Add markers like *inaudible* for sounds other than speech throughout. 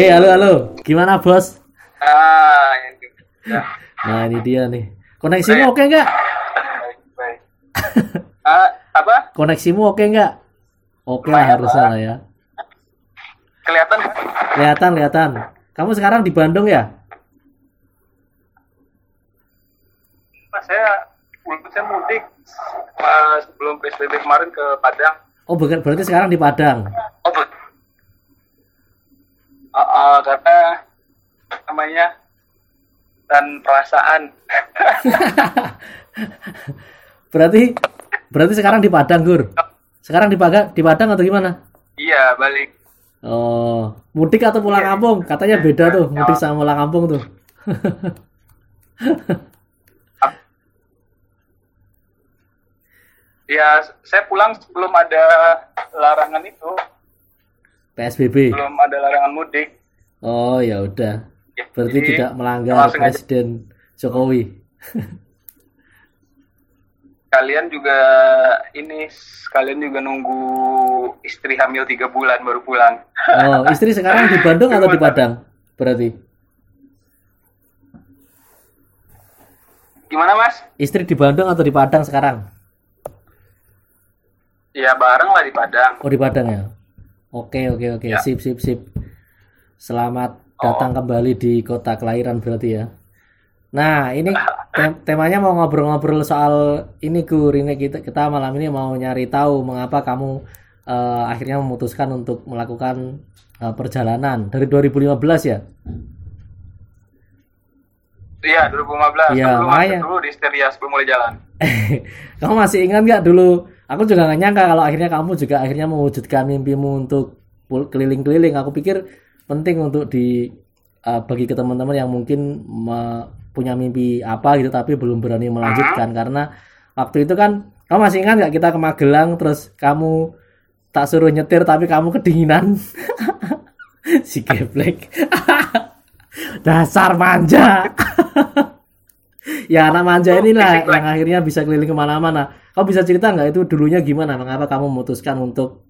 Eh halo halo, gimana bos? Ah, ini. Ya, Nah ini dia nih. Koneksimu oke nggak? baik, baik. Ah, apa? Koneksimu oke nggak? Oke lah Lumayan, harusnya lah ya. Kelihatan? Kelihatan kelihatan. Kamu sekarang di Bandung ya? Mas, saya saya mudik pas sebelum PSBB kemarin ke Padang. Oh berarti sekarang di Padang. Oh, Ah, ah, karena namanya dan perasaan. *laughs* Berarti berarti sekarang di Padang Gur. Sekarang di Padang di Padang atau gimana? iya, balik. Oh mudik atau pulang Iya. kampung? Katanya beda tuh mudik sama pulang kampung tuh. *laughs* Ya, saya pulang sebelum ada larangan itu, PSBB. belum ada larangan mudik. Oh ya udah. Ya, Berarti jadi, tidak melanggar langsung aja. Presiden Jokowi. *laughs* kalian juga ini kalian juga nunggu istri hamil tiga bulan baru pulang. Oh istri sekarang di Bandung atau di Padang? Berarti Gimana mas? istri di Bandung atau di Padang sekarang? Ya bareng lah di Padang. Oh di Padang ya. Oke oke oke Ya. sip sip sip. Selamat datang kembali di kota kelahiran berarti ya. Nah ini tem- temanya mau ngobrol-ngobrol soal ini Gur ini kita kita malam ini mau nyari tahu mengapa kamu eh, akhirnya memutuskan untuk melakukan eh, perjalanan dari 2015 ya. Iya 2015. Iya, makanya. macet dulu di Steria sebelum mulai jalan. *laughs* kamu masih ingat nggak dulu? Aku juga nggak nyangka kalau akhirnya kamu juga akhirnya mewujudkan mimpimu untuk keliling-keliling. Aku pikir penting untuk di uh, bagi ke teman-teman yang mungkin me- punya mimpi apa gitu tapi belum berani melanjutkan. Karena waktu itu kan kamu masih ingat nggak kita ke Magelang terus kamu tak suruh nyetir tapi kamu kedinginan? *laughs* Si geblek. *laughs* Dasar manja *laughs* ya anak manja inilah yang akhirnya bisa keliling ke mana-mana. Kamu bisa cerita nggak itu dulunya gimana? Mengapa kamu memutuskan untuk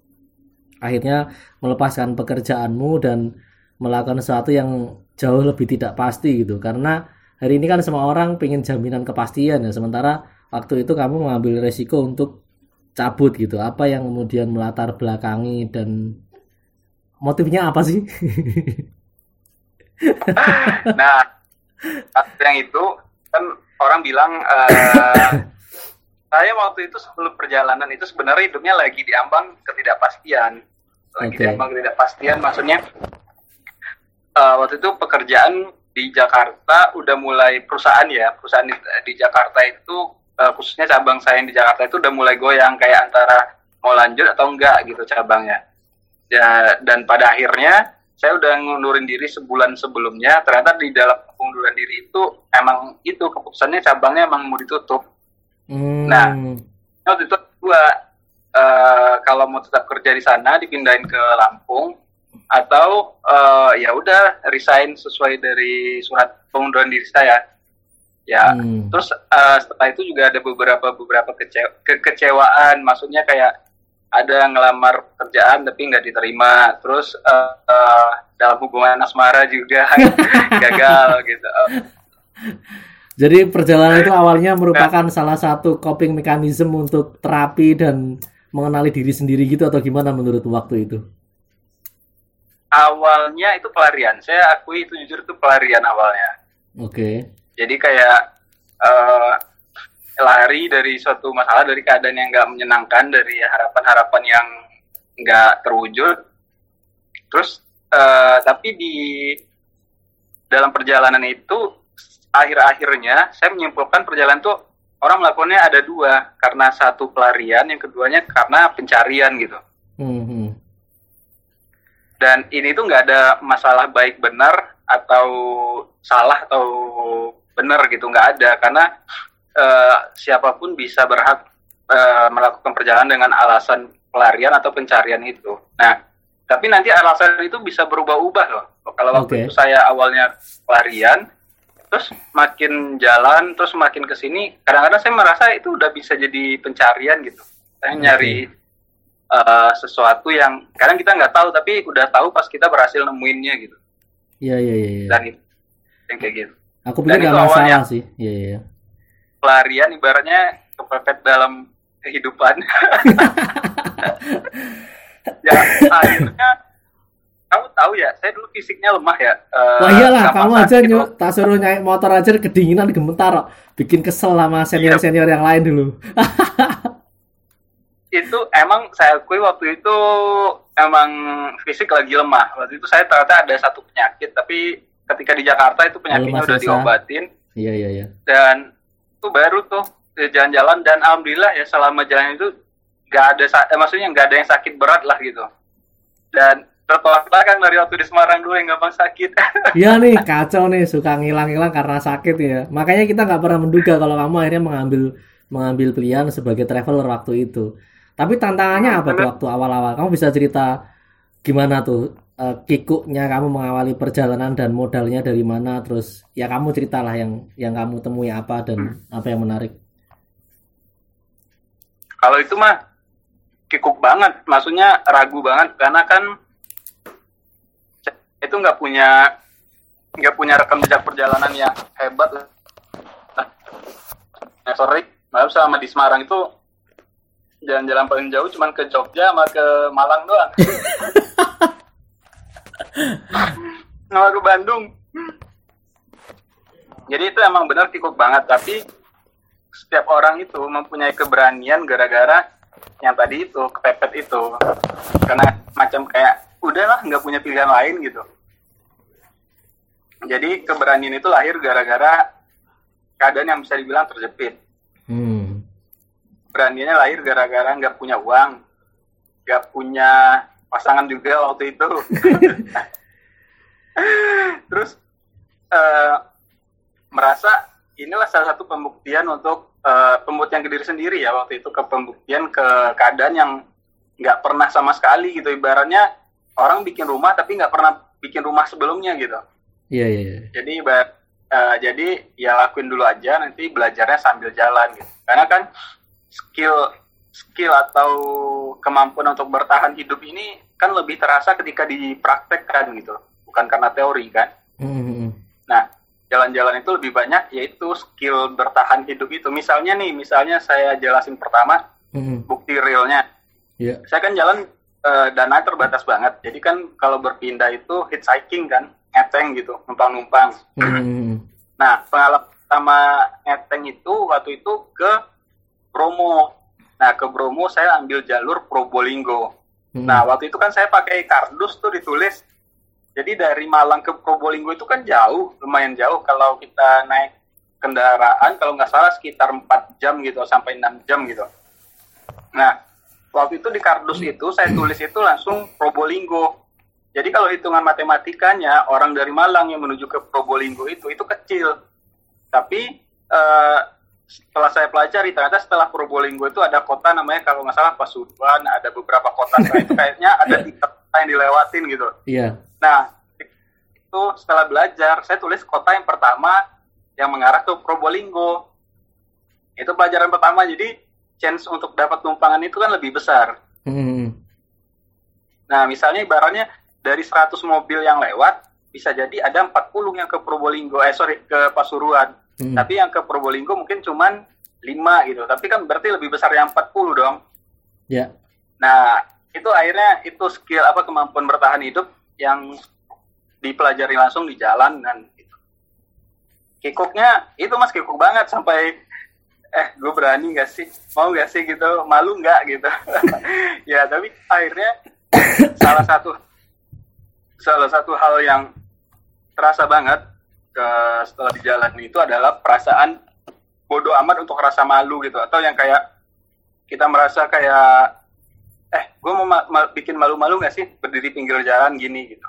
akhirnya melepaskan pekerjaanmu dan melakukan sesuatu yang jauh lebih tidak pasti gitu? Karena hari ini kan semua orang pengen jaminan kepastian ya. Sementara waktu itu kamu mengambil resiko untuk cabut gitu. Apa yang kemudian melatar belakangi dan motifnya apa sih? *laughs* Nah, yang itu kan orang bilang eh, *coughs* saya waktu itu sebelum perjalanan itu sebenarnya hidupnya lagi diambang ketidakpastian. Lagi Oke. diambang ketidakpastian maksudnya eh, waktu itu pekerjaan di Jakarta udah mulai perusahaan ya, perusahaan di, di Jakarta itu eh, khususnya cabang saya yang di Jakarta itu udah mulai goyang kayak antara mau lanjut atau enggak gitu cabangnya. Ya, dan pada akhirnya saya udah ngundurin diri sebulan sebelumnya. Ternyata di dalam pengunduran diri itu emang itu keputusannya cabangnya emang mau ditutup. Hmm, Nah. Waktu itu gua eh, kalau mau tetap kerja di sana dipindahin ke Lampung atau eh, ya udah resign sesuai dari surat pengunduran diri saya. Ya, hmm. terus eh, setelah itu juga ada beberapa beberapa kece- kekecewaan maksudnya kayak ada ngelamar pekerjaan tapi nggak diterima. Terus eh, eh, dalam hubungan asmara juga *laughs* gagal gitu. Jadi perjalanan itu awalnya merupakan salah satu coping mechanism untuk terapi dan mengenali diri sendiri gitu atau gimana menurut waktu itu? awalnya itu pelarian. Saya akui itu jujur itu pelarian awalnya. Oke. jadi kayak eh, lari dari suatu masalah dari keadaan yang nggak menyenangkan dari harapan-harapan yang nggak terwujud. Terus eh, tapi di dalam perjalanan itu akhir-akhirnya saya menyimpulkan perjalanan itu orang melakukannya ada dua karena satu pelarian yang keduanya karena pencarian gitu. Hmm, hmm. dan ini tuh nggak ada masalah baik benar atau salah atau benar gitu nggak ada. Karena eh, siapa pun bisa berhak eh, melakukan perjalanan dengan alasan pelarian atau pencarian itu. Nah, tapi nanti alasan itu bisa berubah-ubah loh. Kalau waktu itu saya awalnya pelarian, terus makin jalan, terus makin ke sini, kadang-kadang saya merasa itu udah bisa jadi pencarian gitu. Saya Oke. nyari uh, sesuatu yang kadang kita nggak tahu tapi udah tahu pas kita berhasil nemuinnya gitu Iya iya iya. iya. dan itu yang kayak gitu Aku pikir nggak masalah awalnya- sih. Iya iya. Pelarian ibaratnya kepepet dalam kehidupan *laughs* ya akhirnya kamu tahu ya saya dulu fisiknya lemah ya eh, Wah iyalah, kamu aja sakit, nyuk, tak suruh naik motor aja kedinginan gemetar. Bikin kesel sama senior-senior yang lain dulu. *laughs* itu emang saya akui waktu itu emang fisik lagi lemah. Waktu itu saya ternyata ada satu penyakit, tapi ketika di Jakarta itu penyakitnya udah diobatin Iya iya iya. dan itu baru tuh eh, jalan-jalan dan alhamdulillah ya selama jalan itu nggak ada eh, maksudnya nggak ada yang sakit berat lah gitu. Dan tertolak belakang dari waktu di Semarang dulu yang gampang sakit. *laughs* Iya nih kacau nih suka ngilang-ngilang karena sakit ya. Makanya kita nggak pernah menduga kalau kamu akhirnya mengambil mengambil pilihan sebagai traveler waktu itu. Tapi tantangannya apa tuh waktu awal-awal? Kamu bisa cerita gimana tuh eh, kikuknya kamu mengawali perjalanan dan modalnya dari mana? Terus ya kamu ceritalah yang yang kamu temui apa dan apa yang menarik. Kalau itu mah kikuk banget, maksudnya ragu banget karena kan itu nggak punya nggak punya rekam jejak perjalanan yang hebat lah. Nah, sorry, maaf selama di Semarang itu jalan-jalan paling jauh cuman ke Jogja sama ke Malang doang. *laughs* ke Bandung. Jadi itu emang benar kikuk banget, tapi setiap orang itu mempunyai keberanian gara-gara yang tadi itu kepepet itu karena macam kayak udahlah nggak punya pilihan lain gitu jadi keberanian itu lahir gara-gara keadaan yang bisa dibilang terjepit Hmm. beraniannya lahir gara-gara nggak punya uang nggak punya pasangan juga waktu itu *laughs* terus eh, merasa inilah salah satu pembuktian untuk eh, pembuktian ke diri sendiri ya waktu itu ke pembuktian ke keadaan yang nggak pernah sama sekali gitu ibaratnya orang bikin rumah tapi nggak pernah bikin rumah sebelumnya gitu Iya iya. iya. jadi ibarat- eh, jadi ya lakuin dulu aja nanti belajarnya sambil jalan gitu karena kan skill skill atau kemampuan untuk bertahan hidup ini kan lebih terasa ketika dipraktekkan gitu bukan karena teori kan Hmm, hmm, hmm. Nah, jalan-jalan itu lebih banyak yaitu skill bertahan hidup itu. Misalnya nih, misalnya saya jelasin pertama Hmm, hmm. bukti realnya. Iya. Saya kan jalan eh, dana terbatas banget. Jadi kan kalau berpindah itu hitchhiking kan, ngeteng gitu, numpang-numpang. Hmm, hmm, hmm. Nah, pengalaman pertama ngeteng itu waktu itu ke Bromo. Nah, ke Bromo saya ambil jalur Probolinggo. Hmm. Nah, waktu itu kan saya pakai kardus tuh ditulis. Jadi dari Malang ke Probolinggo itu kan jauh, lumayan jauh kalau kita naik kendaraan kalau nggak salah sekitar 4 jam gitu sampai 6 jam gitu. Nah, waktu itu di kardus itu saya tulis itu langsung Probolinggo. Jadi kalau hitungan matematikanya orang dari Malang yang menuju ke Probolinggo itu itu kecil. Tapi eh, setelah saya pelajari ternyata setelah Probolinggo itu ada kota namanya kalau nggak salah Pasuruan, ada beberapa kota itu kayaknya *laughs* ada tiga kota yang dilewatin gitu. Iya. Nah, itu setelah belajar, saya tulis kota yang pertama yang mengarah ke Probolinggo. Itu pelajaran pertama, jadi chance untuk dapat tumpangan itu kan lebih besar. Hmm. Nah, misalnya ibaratnya dari 100 mobil yang lewat, bisa jadi ada 40 yang ke Probolinggo, eh sorry, ke Pasuruan. Hmm. Tapi yang ke Probolinggo mungkin cuman 5 gitu. Tapi kan berarti lebih besar yang 40 dong. Ya. Nah, itu akhirnya itu skill apa kemampuan bertahan hidup yang dipelajari langsung di jalan dan gitu. Kikuknya itu mas kikuk banget sampai eh gue berani gak sih mau gak sih gitu malu nggak gitu *laughs* ya tapi akhirnya salah satu salah satu hal yang terasa banget ke setelah di jalan itu adalah perasaan bodoh amat untuk rasa malu gitu. Atau yang kayak kita merasa kayak eh gue mau ma- ma- bikin malu-malu nggak sih? Berdiri pinggir jalan gini gitu.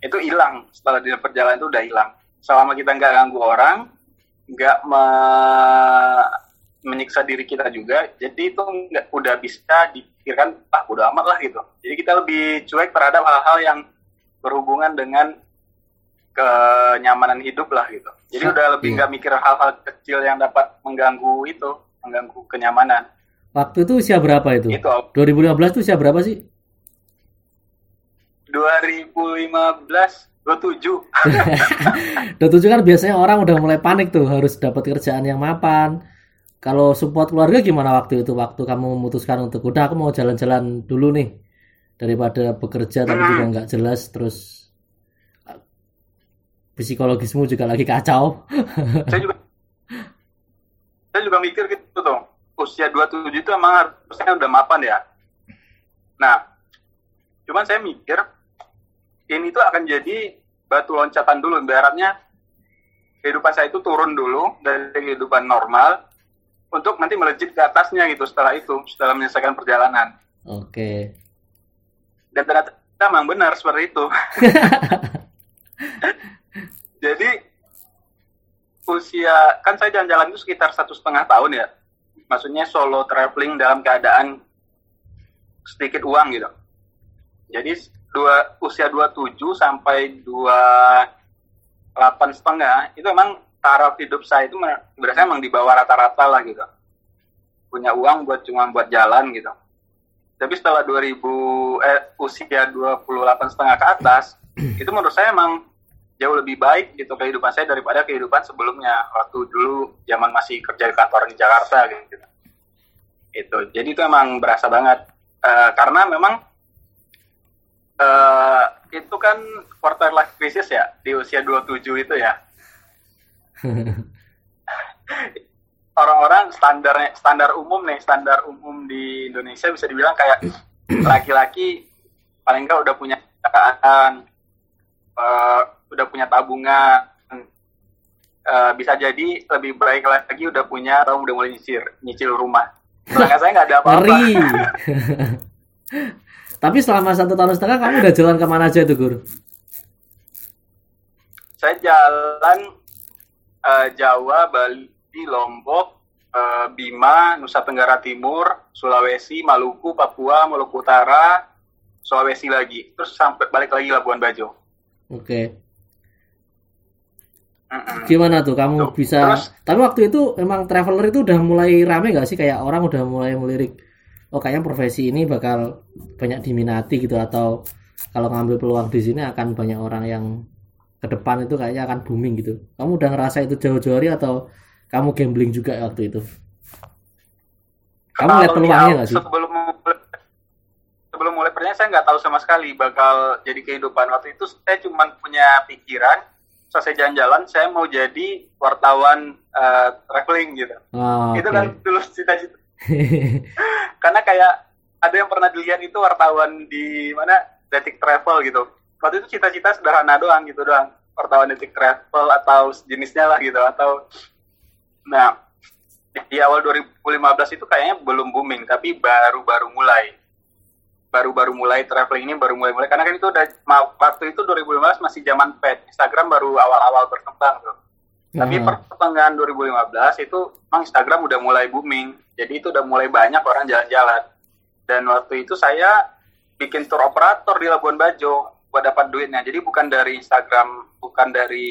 Itu hilang. Setelah di perjalanan itu udah hilang. Selama kita nggak ganggu orang nggak me- menyiksa diri kita juga jadi itu nggak udah bisa dipikirkan ah udah amat lah gitu. Jadi kita lebih cuek terhadap hal-hal yang berhubungan dengan kenyamanan hidup lah gitu jadi udah lebih iya. nggak mikir hal-hal kecil yang dapat mengganggu itu mengganggu kenyamanan Waktu itu usia berapa itu? Itu Om. 2015 itu usia berapa sih? 2015 27. 27 kan biasanya orang udah mulai panik tuh harus dapat kerjaan yang mapan. Kalau support keluarga gimana waktu itu? Waktu kamu memutuskan untuk udah aku mau jalan-jalan dulu nih daripada bekerja tapi juga nggak jelas terus psikologismu juga lagi kacau. saya juga saya juga mikir gitu tuh. Usia 27 itu emang harusnya udah mapan ya. Nah, cuman saya mikir ini tuh akan jadi batu loncatan dulu. Ibaratnya kehidupan saya itu turun dulu dari kehidupan normal untuk nanti melejit ke atasnya gitu setelah itu, setelah menyelesaikan perjalanan. Oke. Dan ternyata memang benar seperti itu. *laughs* Jadi usia kan saya jalan-jalan itu sekitar satu setengah tahun ya. Maksudnya solo traveling dalam keadaan sedikit uang gitu. Jadi dua usia 27 sampai 28 setengah itu emang taraf hidup saya itu berasanya emang di bawah rata-rata lah gitu. Punya uang buat cuma buat jalan gitu. Tapi setelah 2000 eh usia 28 setengah ke atas itu menurut saya emang jauh lebih baik gitu kehidupan saya daripada kehidupan sebelumnya waktu dulu zaman masih kerja di kantor di Jakarta gitu. Itu. Jadi itu emang berasa banget Eh, karena memang eh itu kan quarter life crisis ya di usia 27 itu ya. *laughs* Orang-orang standarnya standar umum nih, standar umum di Indonesia bisa dibilang kayak laki-laki paling enggak udah punya kerjaan, eh, udah punya tabungan, eh, bisa jadi lebih baik lagi udah punya atau udah mulai nyicil nyicil rumah. Sedangkan saya nggak ada apa-apa. *laughs* Tapi selama satu tahun setengah kamu udah jalan ke mana aja tuh Gur? Saya jalan eh, Jawa, Bali, Lombok, Bima, Nusa Tenggara Timur, Sulawesi, Maluku, Papua, Maluku Utara, Sulawesi lagi. Terus sampai balik lagi Labuan Bajo. Oke. Mm-mm. Gimana tuh kamu Tuh, bisa? terus- Tapi waktu itu emang traveler itu udah mulai rame nggak sih? Kayak orang udah mulai melirik. Oh kayaknya profesi ini bakal banyak diminati gitu atau kalau ngambil peluang di sini akan banyak orang yang ke depan itu kayaknya akan booming gitu. Kamu udah ngerasa itu jauh-jauh hari atau kamu gambling juga waktu itu? Kamu lihat peluangnya nggak sih? Sebelum nggak tahu sama sekali bakal jadi kehidupan. Waktu itu saya cuma punya pikiran selesai jalan-jalan saya mau jadi wartawan eh, traveling gitu. Oh, itu kan dulu cita-cita. *laughs* Karena kayak ada yang pernah dilihat itu wartawan di mana? Detik travel gitu. Waktu itu cita-cita sederhana doang gitu doang. Wartawan detik travel atau sejenisnya lah gitu atau nah di awal 2015 itu kayaknya belum booming tapi baru-baru mulai baru-baru mulai traveling ini baru mulai mulai karena kan itu udah waktu itu 2015 masih zaman pet Instagram baru awal-awal berkembang tuh tapi Ah. pertengahan 2015 itu memang Instagram udah mulai booming. Jadi itu udah mulai banyak orang jalan-jalan. Dan waktu itu saya bikin tour operator di Labuan Bajo buat dapat duitnya. Jadi bukan dari Instagram, bukan dari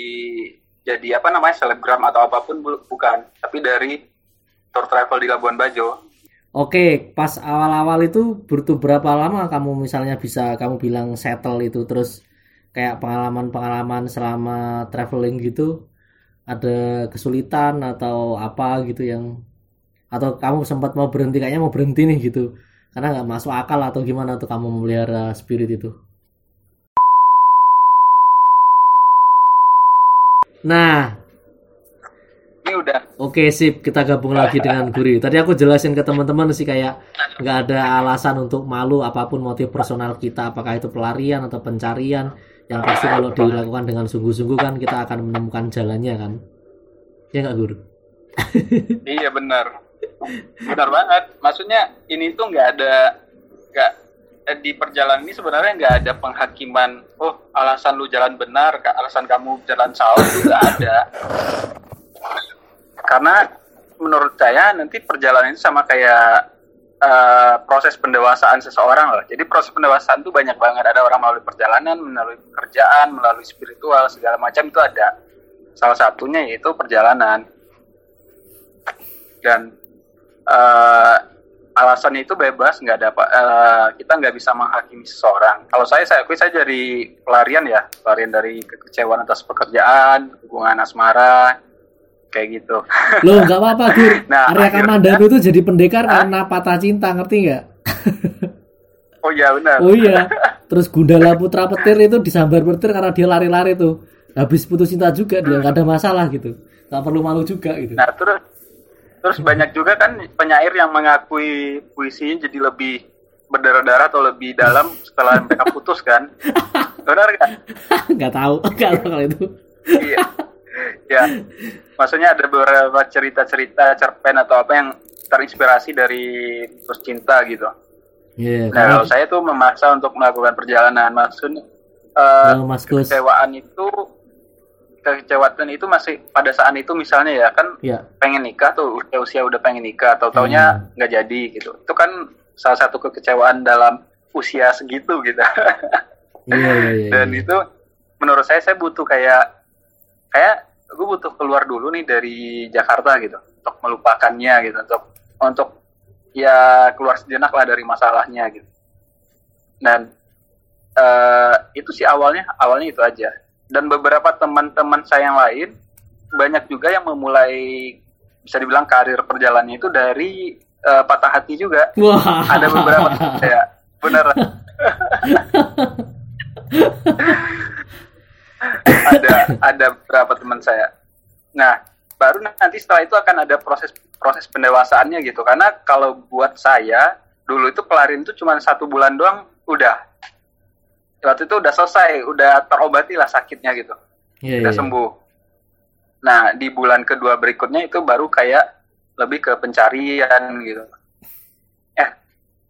jadi apa namanya selebgram atau apa pun bu- bukan, tapi dari tour travel di Labuan Bajo. Oke, pas awal-awal itu butuh berapa lama kamu misalnya bisa kamu bilang settle itu terus kayak pengalaman-pengalaman selama traveling gitu ada kesulitan atau apa gitu yang atau kamu sempat mau berhenti kayaknya mau berhenti nih gitu karena nggak masuk akal atau gimana tuh kamu memelihara spirit itu. Nah, Oke sip, kita gabung lagi dengan Guri. Tadi aku jelasin ke teman-teman sih kayak nggak ada alasan untuk malu apa pun motif personal kita, apakah itu pelarian atau pencarian. Yang pasti kalau dilakukan dengan sungguh-sungguh kan kita akan menemukan jalannya kan. Ya nggak Guru? Iya benar, benar banget. Maksudnya ini tuh nggak ada, nggak eh, di perjalanan ini sebenarnya nggak ada penghakiman. Oh alasan lu jalan benar, alasan kamu jalan salah itu ada. Karena menurut saya nanti perjalanan itu sama kayak eh, proses pendewasaan seseorang loh. Jadi proses pendewasaan itu banyak banget. Ada orang melalui perjalanan, melalui pekerjaan, melalui spiritual segala macam itu ada. Salah satunya yaitu perjalanan dan eh, alasannya itu bebas, nggak ada eh, kita nggak bisa menghakimi seseorang. Kalau saya, saya akui saya dari pelarian ya, pelarian dari kekecewaan atas pekerjaan, hubungan asmara, kayak gitu. Loh, nggak apa-apa, Gur. *laughs* Nah, Arya Kamandanu itu jadi pendekar Hah? karena patah cinta, ngerti nggak? *laughs* Oh iya benar. Oh iya. *laughs* Terus Gundala Putra Petir itu disambar petir karena dia lari-lari tuh. Habis putus cinta juga dia nggak ada masalah gitu. Nggak perlu malu juga gitu. Nah terus terus banyak juga kan penyair yang mengakui puisinya jadi lebih berdarah-darah atau lebih dalam setelah mereka putus kan? Benar kan? Nggak tahu, nggak tahu kalau itu. iya. Ya. Maksudnya ada beberapa cerita-cerita cerpen atau apa yang terinspirasi dari putus cinta gitu. Iya. Nah, kalau saya tuh memaksa untuk melakukan perjalanan, maksudnya eh, Oh, Mas Gus. kekecewaan itu kekecewaan itu masih pada saat itu misalnya ya kan Ya. pengen nikah tuh usia usia udah pengen nikah atau taunya nggak jadi gitu itu kan salah satu kekecewaan dalam usia segitu gitu *laughs* Iya, iya, iya. dan iya. itu menurut saya saya butuh kayak kayak gue butuh keluar dulu nih dari Jakarta gitu untuk melupakannya gitu untuk untuk ya keluar sejenak lah dari masalahnya gitu. Dan eh, itu sih awalnya awalnya itu aja. Dan beberapa teman-teman saya yang lain banyak juga yang memulai bisa dibilang karir perjalanannya itu dari eh, patah hati juga. Wah. ada beberapa ya bener *laughs* ada ada beberapa teman saya. Nah baru nanti setelah itu akan ada proses proses pendewasaannya gitu. Karena kalau buat saya dulu itu pelarian itu cuma satu bulan doang udah. Waktu itu udah selesai udah terobati lah sakitnya gitu. Iya, udah iya. sembuh. Nah di bulan kedua berikutnya itu baru kayak lebih ke pencarian gitu. Eh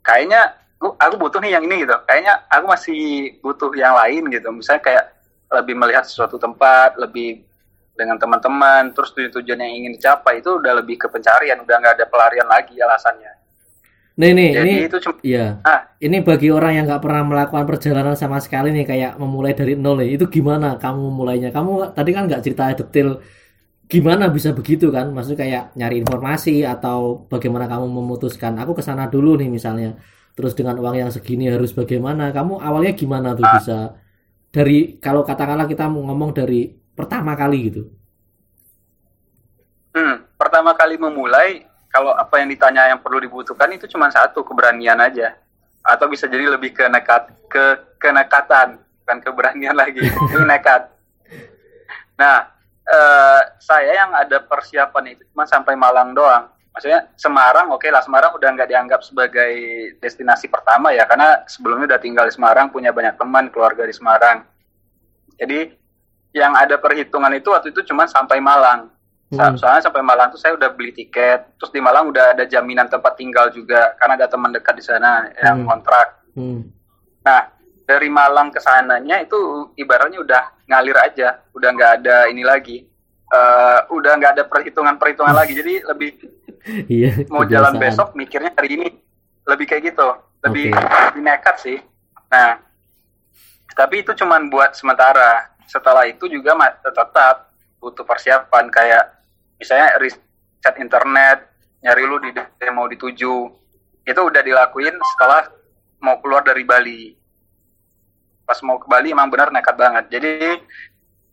kayaknya aku butuh nih yang ini gitu. Kayaknya aku masih butuh yang lain gitu. Misalnya kayak lebih melihat sesuatu tempat lebih dengan teman-teman terus tujuan yang ingin dicapai itu udah lebih ke pencarian udah nggak ada pelarian lagi alasannya Nih, nih, jadi ini itu cuma Iya. ah Ini bagi orang yang nggak pernah melakukan perjalanan sama sekali nih kayak memulai dari nol nih. Itu gimana kamu mulainya? Kamu tadi kan nggak cerita detail gimana bisa begitu kan? Maksudnya kayak nyari informasi atau bagaimana kamu memutuskan aku ke sana dulu nih misalnya. Terus dengan uang yang segini harus bagaimana? Kamu awalnya gimana tuh Ah. bisa dari kalau katakanlah kita mau ngomong dari pertama kali gitu. Hmm, pertama kali memulai, kalau apa yang ditanya yang perlu dibutuhkan itu cuma satu, keberanian aja. Atau bisa jadi lebih ke nekat, ke kenekatan, bukan keberanian lagi, *laughs* itu nekat. Nah, eh, saya yang ada persiapan itu cuma sampai Malang doang. Maksudnya Semarang, oke lah Semarang udah nggak dianggap sebagai destinasi pertama ya, karena sebelumnya udah tinggal di Semarang, punya banyak teman, keluarga di Semarang. Jadi yang ada perhitungan itu waktu itu cuma sampai Malang. Hmm. Soalnya sampai Malang tuh saya udah beli tiket, terus di Malang udah ada jaminan tempat tinggal juga, karena ada teman dekat di sana yang Hmm. kontrak. Hmm. Nah, dari Malang ke sananya itu ibaratnya udah ngalir aja, udah nggak ada ini lagi, Eh, udah nggak ada perhitungan-perhitungan lagi, jadi lebih Iya. mau jalan besok mikirnya hari ini, lebih kayak gitu, lebih, lebih nekat sih. Nah, tapi itu cuman buat sementara. Setelah itu juga tetap butuh persiapan kayak misalnya riset internet, nyari lu di mau dituju. Itu udah dilakuin setelah mau keluar dari Bali. Pas mau ke Bali emang benar nekat banget. Jadi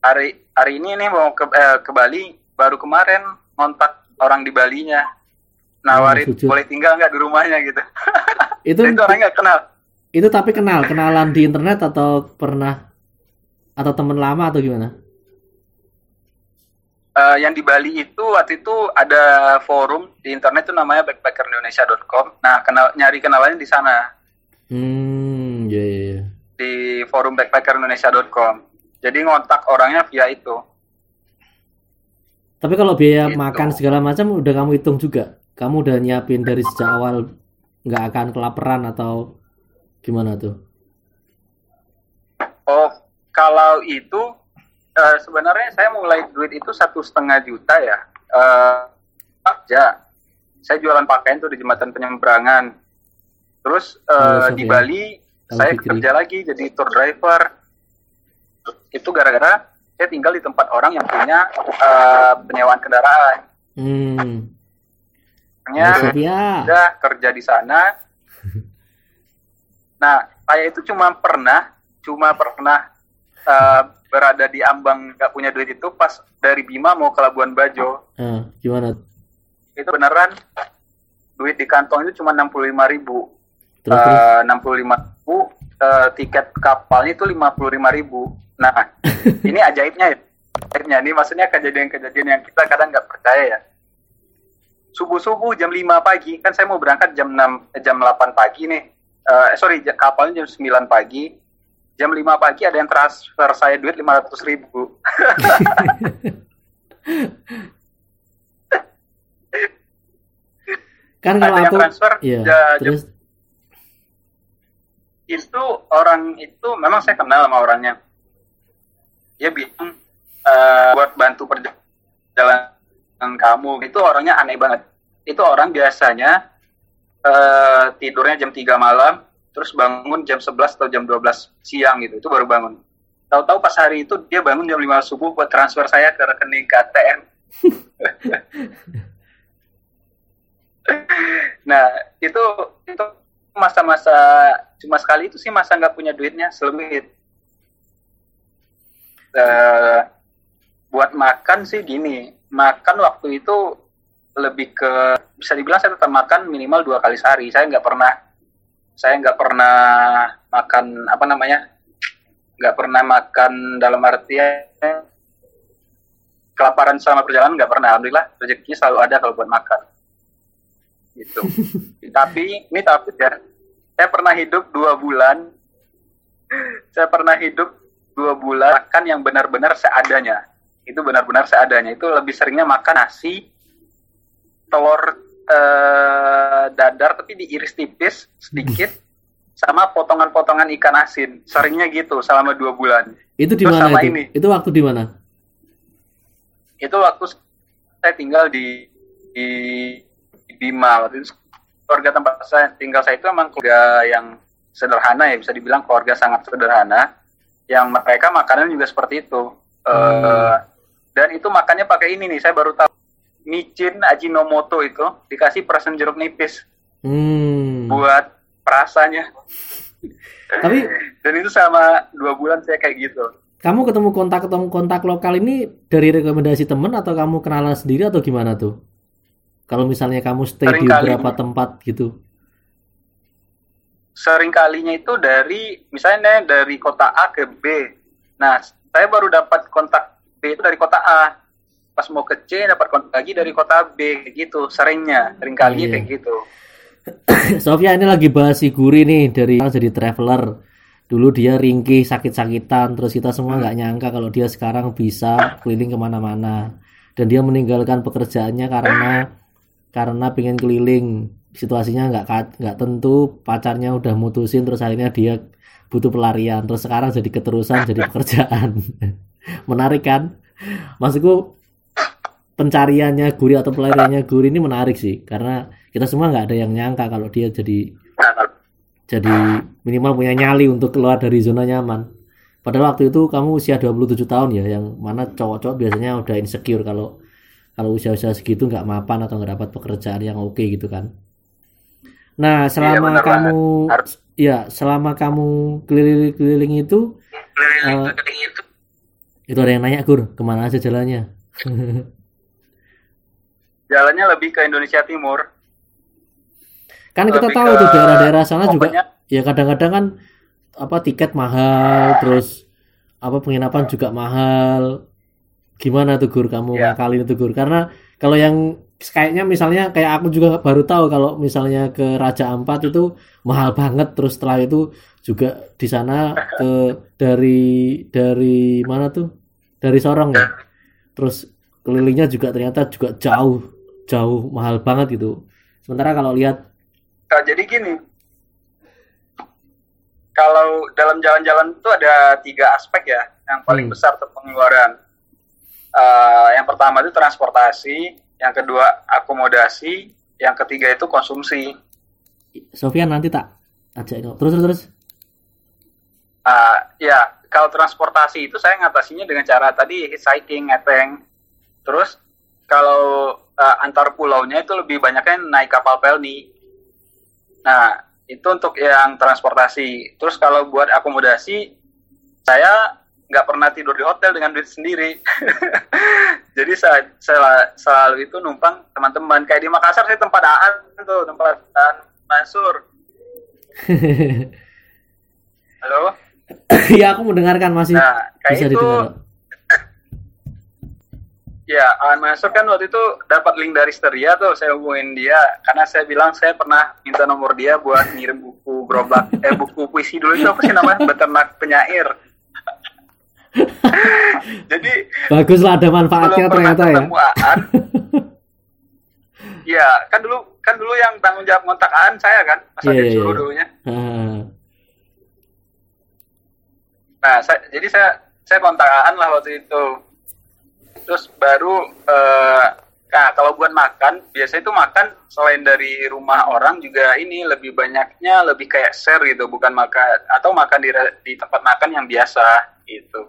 hari hari ini nih mau ke eh, ke Bali baru kemarin ngontak orang di Balinya nawarin setuju. boleh tinggal nggak di rumahnya gitu. *laughs* Itu itu orang nggak kenal. itu tapi kenal, kenalan di internet atau pernah atau teman lama atau gimana? Eh, yang di Bali itu waktu itu ada forum di internet itu namanya backpackerindonesia.com. Nah, kenal nyari kenalannya di sana Hmm, ya ya ya. di forum backpackerindonesia.com. Jadi ngontak orangnya via itu. Tapi kalau biaya Gitu. makan segala macam udah kamu hitung juga. Kamu udah nyiapin dari sejak awal nggak akan kelaparan atau gimana tuh? Oh, kalau itu eh, sebenarnya saya mulai duit itu satu setengah juta ya. Eh, aja. Saya jualan pakaian tuh di jembatan penyeberangan. Terus eh, Oh, di ya. Bali Tahu saya kerja lagi jadi tour driver. Itu gara-gara saya tinggal di tempat orang yang punya eh, penyewaan kendaraan. Hmm, Akhirnya udah kerja di sana. *laughs* Nah, saya itu cuma pernah, cuma pernah eh, berada di ambang nggak punya duit itu pas dari Bima mau ke Labuan Bajo. Ah, gimana? Itu beneran duit di kantong itu cuma 65.000 ribu. Terus terus. Eh, 65 ribu, eh, tiket kapalnya itu 55 ribu. Nah, *laughs* ini ajaibnya ya. Ajaibnya, ini maksudnya kejadian-kejadian yang kita kadang nggak percaya ya. Subuh-subuh jam 5 pagi, kan saya mau berangkat jam 6, eh, jam 8 pagi nih. Eh, sorry, kapalnya jam 9 pagi. Jam 5 pagi ada yang transfer saya duit 500 ribu. *laughs* kan kalau ada yang aku transfer, iya, ja- terus itu orang itu memang saya kenal sama orangnya. Dia bilang eh, buat bantu perjalanan kamu itu orangnya aneh banget. Itu orang biasanya eh, tidurnya jam 3 malam, terus bangun jam 11 atau jam 12 siang gitu, itu baru bangun. Tahu-tahu pas hari itu dia bangun jam 5 subuh buat transfer saya ke rekening KTM. *laughs* nah, itu itu masa-masa cuma sekali itu sih masa nggak punya duitnya selebih Eh, buat makan sih gini makan waktu itu lebih ke bisa dibilang saya tetap makan minimal dua kali sehari. Saya nggak pernah saya nggak pernah makan apa namanya nggak pernah makan dalam artian kelaparan selama perjalanan nggak pernah. Alhamdulillah rezekinya selalu ada kalau buat makan. Gitu. *laughs* Tapi ini tapi ya saya pernah hidup dua bulan saya pernah hidup dua bulan makan yang benar-benar seadanya itu benar-benar seadanya. Itu lebih seringnya makan nasi telur eh, dadar tapi diiris tipis sedikit sama potongan-potongan ikan asin. Seringnya gitu selama dua bulan. Itu di mana itu? ini. Itu waktu di mana? itu waktu saya tinggal di di, di Bima waktu itu keluarga tempat saya tinggal saya itu emang keluarga yang sederhana ya bisa dibilang keluarga sangat sederhana. Yang mereka makanan juga seperti itu. Eh, dan itu makannya pakai ini nih saya baru tahu micin ajinomoto itu dikasih perasan jeruk nipis Hmm. buat perasanya *laughs* Tapi dan itu sama dua bulan saya kayak gitu kamu ketemu kontak ketemu kontak lokal ini dari rekomendasi temen atau kamu kenalan sendiri atau gimana tuh? Kalau misalnya kamu stay di Seringkali. beberapa tempat gitu. sering kalinya itu dari misalnya dari kota A ke B. Nah, saya baru dapat kontak B itu dari kota A. Pas mau ke C dapat kontak lagi dari kota B gitu. Seringnya, sering kalinya Iya. kayak gitu. *clears throat* Sofia ini lagi bahas si Guri nih dari jadi traveler. Dulu dia ringkih sakit-sakitan, terus kita semua nggak nyangka kalau dia sekarang bisa keliling ke mana-mana. Dan dia meninggalkan pekerjaannya karena karena pengen keliling. Situasinya nggak nggak tentu, pacarnya udah mutusin, terus akhirnya dia butuh pelarian. Terus sekarang jadi keterusan, jadi pekerjaan. *laughs* Menarik kan? Maksudku pencariannya Guri atau pelariannya Guri ini menarik sih, karena kita semua nggak ada yang nyangka kalau dia jadi jadi minimal punya nyali untuk keluar dari zona nyaman. Padahal waktu itu kamu usia 27 tahun ya, yang mana cowok-cowok biasanya udah insecure kalau kalau usia-usia segitu nggak mapan atau nggak dapat pekerjaan yang oke gitu kan. Nah, selama benar kamu ya, selama kamu keliling-keliling itu Eh, itu ada yang nanya Gur, ke mana aja jalannya? *laughs* Jalannya lebih ke Indonesia Timur. Kan kita Lebih tahu ke- tuh daerah-daerah sana juga pokoknya ya kadang-kadang kan apa tiket mahal terus apa penginapan juga mahal gimana tuh Gur kamu Ya. ngakalin itu Gur karena kalau yang kayaknya misalnya kayak aku juga baru tahu kalau misalnya ke Raja Ampat itu mahal banget terus setelah itu juga di sana ke dari dari mana tuh dari Sorong ya terus kelilingnya juga ternyata juga jauh jauh mahal banget gitu sementara kalau lihat Nah, jadi gini, kalau dalam jalan-jalan itu ada tiga aspek ya, yang paling Hmm. besar tuh pengeluaran. Eh, yang pertama itu transportasi, yang kedua akomodasi, yang ketiga itu konsumsi. Sofian nanti tak ajak terus terus terus Ah, ya, kalau transportasi itu saya ngatasinya dengan cara tadi hitchhiking, ngeteng. Terus kalau uh, antar pulaunya itu lebih banyaknya naik kapal pelni. Nah, itu untuk yang transportasi. Terus kalau buat akomodasi, saya nggak pernah tidur di hotel dengan duit sendiri. *laughs* Jadi saya, saya selalu itu numpang teman-teman. Kayak di Makassar saya tempat Aan tuh, tempat Aan Mansur. *laughs* Halo? Iya, *coughs* aku mendengarkan masih. Nah, kayak bisa itu didengar. *coughs* Ya, Aan Mansur kan waktu itu dapat link dari Steria tuh, saya hubungin dia karena saya bilang saya pernah minta nomor dia buat ngirim buku gerobak, *coughs* eh buku puisi dulu itu apa sih namanya, beternak penyair. Jadi Baguslah ada manfaatnya ternyata ya. Aan. Iya, kan dulu kan dulu yang tanggung jawab kontak Aan saya kan, masa yeah, iya, iya. dulunya. Ah. Nah, saya, jadi saya saya kontak Aan lah waktu itu. Terus baru eh nah kalau buat makan, biasanya itu makan selain dari rumah orang juga ini lebih banyaknya lebih kayak share gitu, bukan makan atau makan di di tempat makan yang biasa gitu.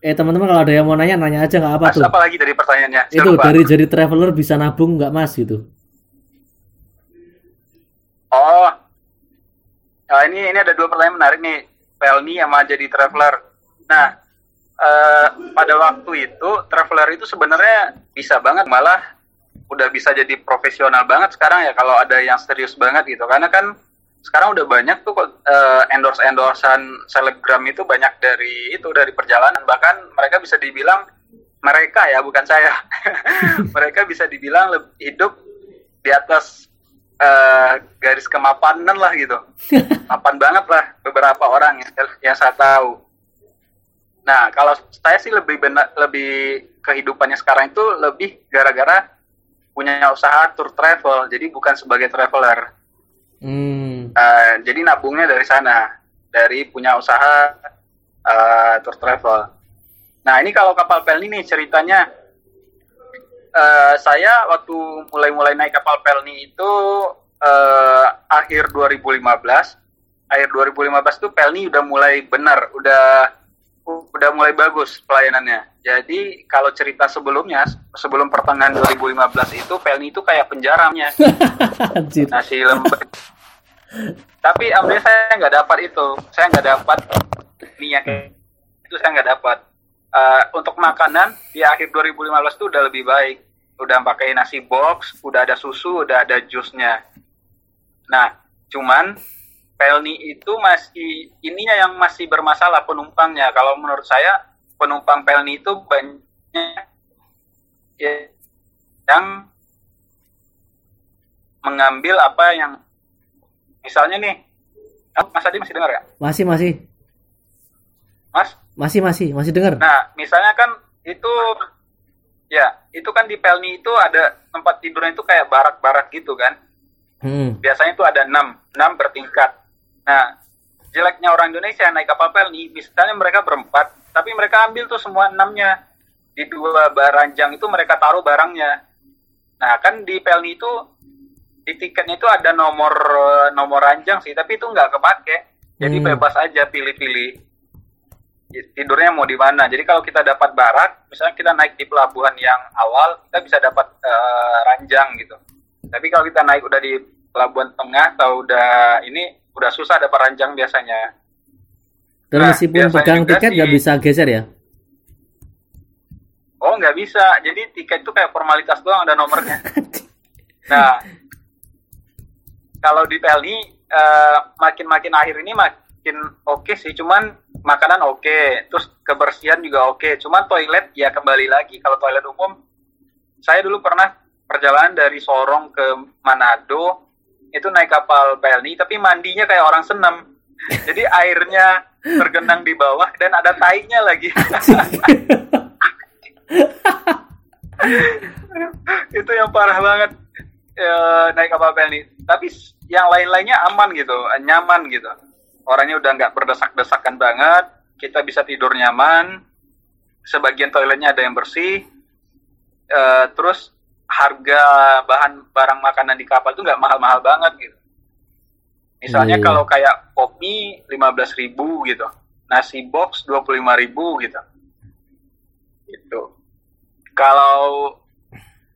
Eh teman-teman kalau ada yang mau nanya nanya aja nggak apa Mas, tuh. apa lagi dari pertanyaannya? Saya Itu lupa. dari jadi traveler bisa nabung nggak mas gitu? Oh, Nah, ini ini ada dua pertanyaan menarik nih, Pelni sama jadi traveler. Nah, eh, pada waktu itu traveler itu sebenarnya bisa banget malah udah bisa jadi profesional banget sekarang ya kalau ada yang serius banget gitu. Karena kan sekarang udah banyak tuh eh, endorse endorsean selebgram itu banyak dari itu dari perjalanan bahkan mereka bisa dibilang mereka ya bukan saya *laughs* mereka bisa dibilang lebih hidup di atas eh, garis kemapanan lah gitu. *laughs* Mapan banget lah beberapa orang yang, yang saya tahu. Nah kalau saya sih lebih benar lebih kehidupannya sekarang itu lebih gara-gara punya usaha tour travel. Jadi bukan sebagai traveler. Hmm. Eh, jadi nabungnya dari sana, dari punya usaha eh, tour travel. Nah ini kalau kapal Pelni nih ceritanya, eh, saya waktu mulai-mulai naik kapal Pelni itu eh, akhir 2015, akhir 2015 tuh Pelni udah mulai benar, udah udah mulai bagus pelayanannya. Jadi kalau cerita sebelumnya, sebelum pertengahan 2015 itu Pelni itu kayak penjaranya *laughs* Anjir. nasi lembek. Tapi alhamdulillah saya nggak dapat itu. Saya nggak dapat minyak itu saya nggak dapat. Eh, untuk makanan di akhir 2015 itu udah lebih baik. Udah pakai nasi box, udah ada susu, udah ada jusnya. Nah, cuman Pelni itu masih ininya yang masih bermasalah penumpangnya. Kalau menurut saya penumpang Pelni itu banyak ya, yang mengambil apa yang misalnya nih Mas Adi masih dengar ya Masih masih Mas masih masih masih dengar. nah misalnya kan itu ya itu kan di Pelni itu ada tempat tidurnya itu kayak barak-barak gitu kan Hmm. biasanya itu ada 6 6 bertingkat nah jeleknya orang Indonesia naik kapal Pelni misalnya mereka berempat tapi mereka ambil tuh semua enamnya di dua baranjang itu mereka taruh barangnya nah kan di Pelni itu di tiketnya itu ada nomor nomor ranjang sih tapi itu nggak kepake jadi Hmm. bebas aja pilih-pilih tidurnya mau di mana. Jadi kalau kita dapat barak misalnya kita naik di pelabuhan yang awal kita bisa dapat eh, ranjang gitu. Tapi kalau kita naik udah di pelabuhan tengah atau udah ini udah susah dapat ranjang biasanya. Dan Nah, meskipun pegang tiket nggak bisa geser ya? oh nggak bisa. Jadi tiket itu kayak formalitas doang ada nomornya. *laughs* Nah kalau di Pelni eh, makin-makin akhir ini makin oke sih cuman makanan oke terus kebersihan juga oke. Cuman toilet ya kembali lagi. Kalau toilet umum saya dulu pernah perjalanan dari Sorong ke Manado itu naik kapal Pelni tapi mandinya kayak orang senam. *laughs* Jadi airnya tergenang di bawah dan ada tainya lagi. *laughs* Itu yang parah banget. Eh, naik kapal Pelni. Tapi yang lain-lainnya aman gitu nyaman gitu orangnya udah nggak berdesak-desakan banget. Kita bisa tidur nyaman. Sebagian toiletnya ada yang bersih. Eh, terus harga bahan barang makanan di kapal itu nggak mahal-mahal banget gitu. Misalnya Iya. kalau kayak kopi 15.000 ribu gitu. Nasi box 25.000 ribu gitu. Gitu. Kalau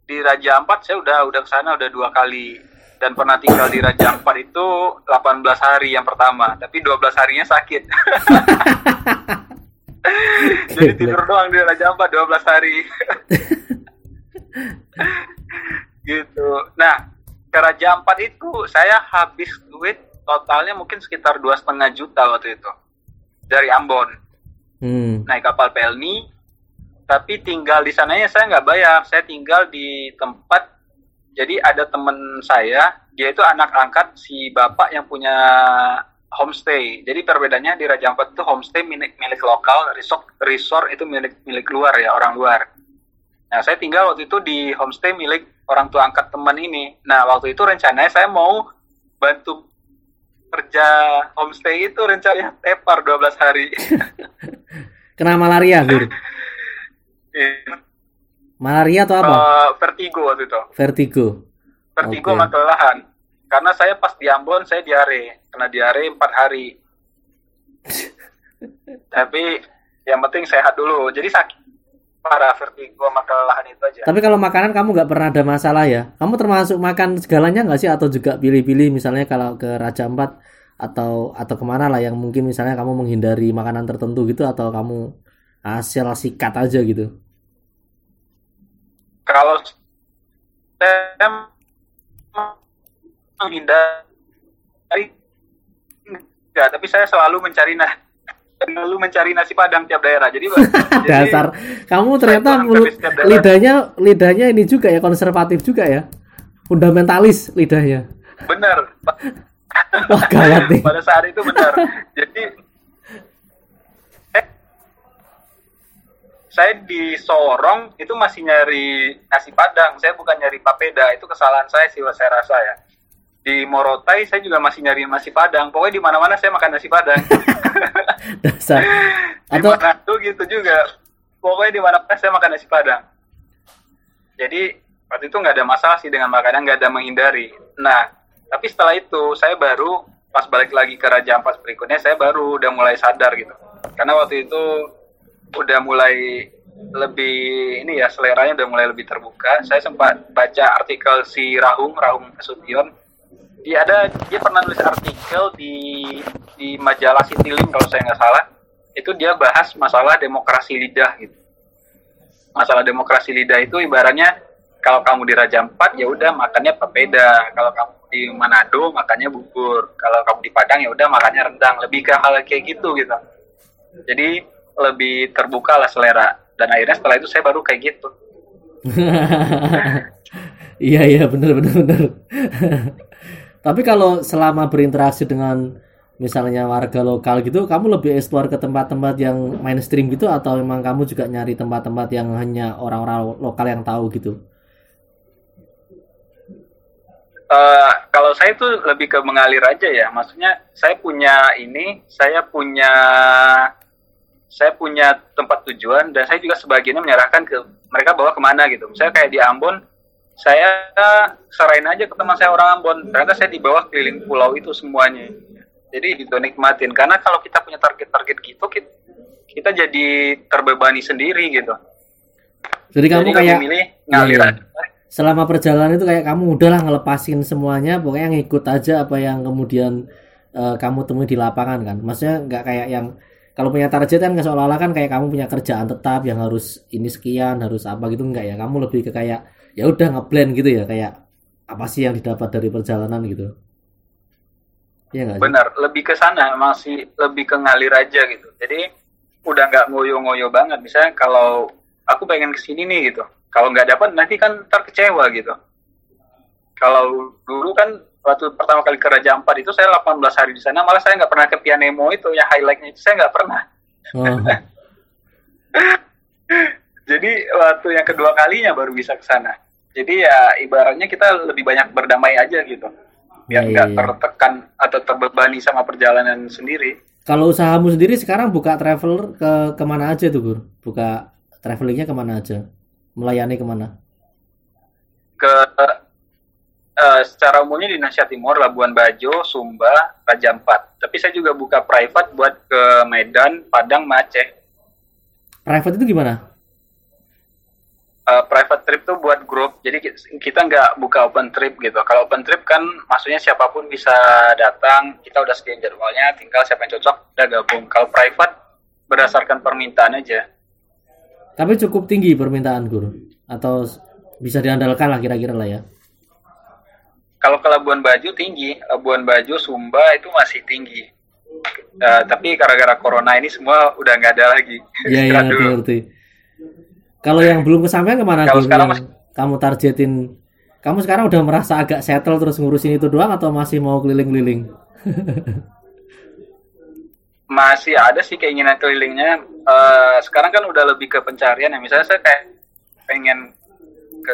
di Raja Ampat saya udah udah ke sana udah dua kali dan pernah tinggal di Raja Ampat itu 18 hari yang pertama, tapi 12 harinya sakit. *laughs* Jadi tidur doang di Raja Ampat 12 hari. *laughs* gitu. Nah, ke Raja Ampat itu saya habis duit totalnya mungkin sekitar dua setengah juta waktu itu dari Ambon. Hmm. Naik kapal Pelni, tapi tinggal di sananya saya nggak bayar. Saya tinggal di tempat. Jadi ada temen saya, dia itu anak angkat si bapak yang punya homestay. Jadi perbedaannya di Raja Ampat itu homestay milik milik lokal, resort resort itu milik milik luar ya orang luar. Nah saya tinggal waktu itu di homestay milik orang tua angkat teman ini. Nah waktu itu rencananya saya mau bantu kerja homestay itu rencananya tepar 12 hari. *laughs* Kena malaria, Gur. *laughs* Malaria atau apa? Eh, vertigo waktu itu. Vertigo. Vertigo sama kelelahan. Karena saya pas di Ambon saya diare, kena diare 4 hari. *laughs* Tapi yang penting sehat dulu. Jadi sakit parah vertigo sama kelelahan itu aja. Tapi kalau makanan kamu nggak pernah ada masalah ya? Kamu termasuk makan segalanya nggak sih atau juga pilih-pilih misalnya kalau ke Raja Ampat atau atau ke mana lah yang mungkin misalnya kamu menghindari makanan tertentu gitu atau kamu hasil sikat aja gitu? Kalau saya menghindari enggak, tapi saya selalu mencari nah selalu mencari nasi padang tiap daerah. Jadi, *laughs* jadi Dasar kamu ternyata mulut lidahnya lidahnya ini juga ya konservatif juga ya. Fundamentalis lidahnya. benar. Wah gawat *laughs* nih. Pada saat itu benar. *laughs* Jadi saya di Sorong itu masih nyari nasi padang. Saya bukan nyari papeda. Itu kesalahan saya sih saya rasa ya. Di Morotai saya juga masih nyari nasi padang. Pokoknya di mana-mana saya makan nasi padang. *laughs* Dasar. *laughs* di Atau Manado gitu juga. Pokoknya di mana-mana saya makan nasi padang. Jadi waktu itu nggak ada masalah sih dengan makanan, nggak ada menghindari. Nah, tapi setelah itu saya baru pas balik lagi ke Raja Ampat berikutnya saya baru udah mulai sadar gitu. Karena waktu itu udah mulai lebih ini ya seleranya udah mulai lebih terbuka. Saya sempat baca artikel si Rahung Rahung Sution. Dia ada dia pernah nulis artikel di di majalah Citylink kalau saya nggak salah. Itu dia bahas masalah demokrasi lidah gitu. Masalah demokrasi lidah itu ibaratnya kalau kamu di Raja Ampat ya udah makannya papeda. Kalau kamu di Manado makannya bubur. Kalau kamu di Padang ya udah makannya rendang. Lebih ke hal kayak gitu gitu. Jadi lebih terbuka lah selera. Dan akhirnya setelah itu saya baru kayak gitu. *laughs* Iya iya benar benar benar. *laughs* Tapi kalau selama berinteraksi dengan misalnya warga lokal gitu, kamu lebih explore ke tempat-tempat yang mainstream gitu atau memang kamu juga nyari tempat-tempat yang hanya orang-orang lokal yang tahu gitu? Eh, kalau saya tuh lebih ke mengalir aja ya. Maksudnya saya punya ini, saya punya saya punya tempat tujuan dan saya juga sebagiannya menyerahkan ke mereka bawa ke mana gitu. Saya kayak di Ambon, saya serain aja ke teman saya orang Ambon. Ternyata saya di bawah keliling pulau itu semuanya. Jadi itu nikmatin. Karena kalau kita punya target-target gitu, kita, kita jadi terbebani sendiri gitu. Jadi kamu jadi kayak lebih milih ngalir Iya, selama perjalanan itu kayak kamu udahlah ngelepasin semuanya, pokoknya ngikut aja apa yang kemudian eh, kamu temui di lapangan kan. Maksudnya nggak kayak yang kalau punya target kan seolah-olah kan kayak kamu punya kerjaan tetap yang harus ini sekian, harus apa gitu enggak ya. Kamu lebih ke kayak ya udah ngeblend gitu ya, kayak apa sih yang didapat dari perjalanan gitu. Iya nggak sih? Benar, lebih ke sana, masih lebih ke ngalir aja gitu. Jadi udah nggak ngoyo-ngoyo banget. Misalnya kalau aku pengen ke sini nih gitu, kalau nggak dapat nanti kan ntar kecewa gitu. Kalau dulu kan waktu pertama kali ke Raja Ampat itu saya 18 hari di sana, malah saya nggak pernah ke Pianemo itu ya highlightnya itu saya nggak pernah. Oh, *laughs* Jadi waktu yang kedua kalinya baru bisa ke sana. Jadi ya ibaratnya kita lebih banyak berdamai aja gitu, biar nggak iya. tertekan atau terbebani sama perjalanan sendiri. kalau usahamu sendiri sekarang buka traveler ke ke mana aja tuh Gur? Buka travelingnya ke mana aja? Melayani ke mana? ke eh, secara umumnya di Indonesia Timur, Labuan Bajo, Sumba, Raja Ampat. Tapi saya juga buka private buat ke Medan, Padang, Aceh. Private itu gimana? uh, private trip tuh buat grup. Jadi kita nggak buka open trip gitu. Kalau open trip kan maksudnya siapa pun bisa datang. Kita udah sediain jadwalnya tinggal siapa yang cocok udah gabung. Kalau private berdasarkan permintaan aja. Tapi cukup tinggi permintaan guru atau bisa diandalkan lah kira-kira lah ya kalau ke Labuan Bajo tinggi Labuan Bajo Sumba itu masih tinggi uh, tapi gara-gara corona ini semua udah nggak ada lagi iya iya ngerti ngerti kalau yang belum kesampaian ke mana Kalau sekarang masih... kamu targetin? Kamu sekarang udah merasa agak settle terus ngurusin itu doang atau masih mau keliling-keliling? *laughs* masih ada sih keinginan kelilingnya. Uh, sekarang kan udah lebih ke pencarian ya. Misalnya saya kayak pengen ke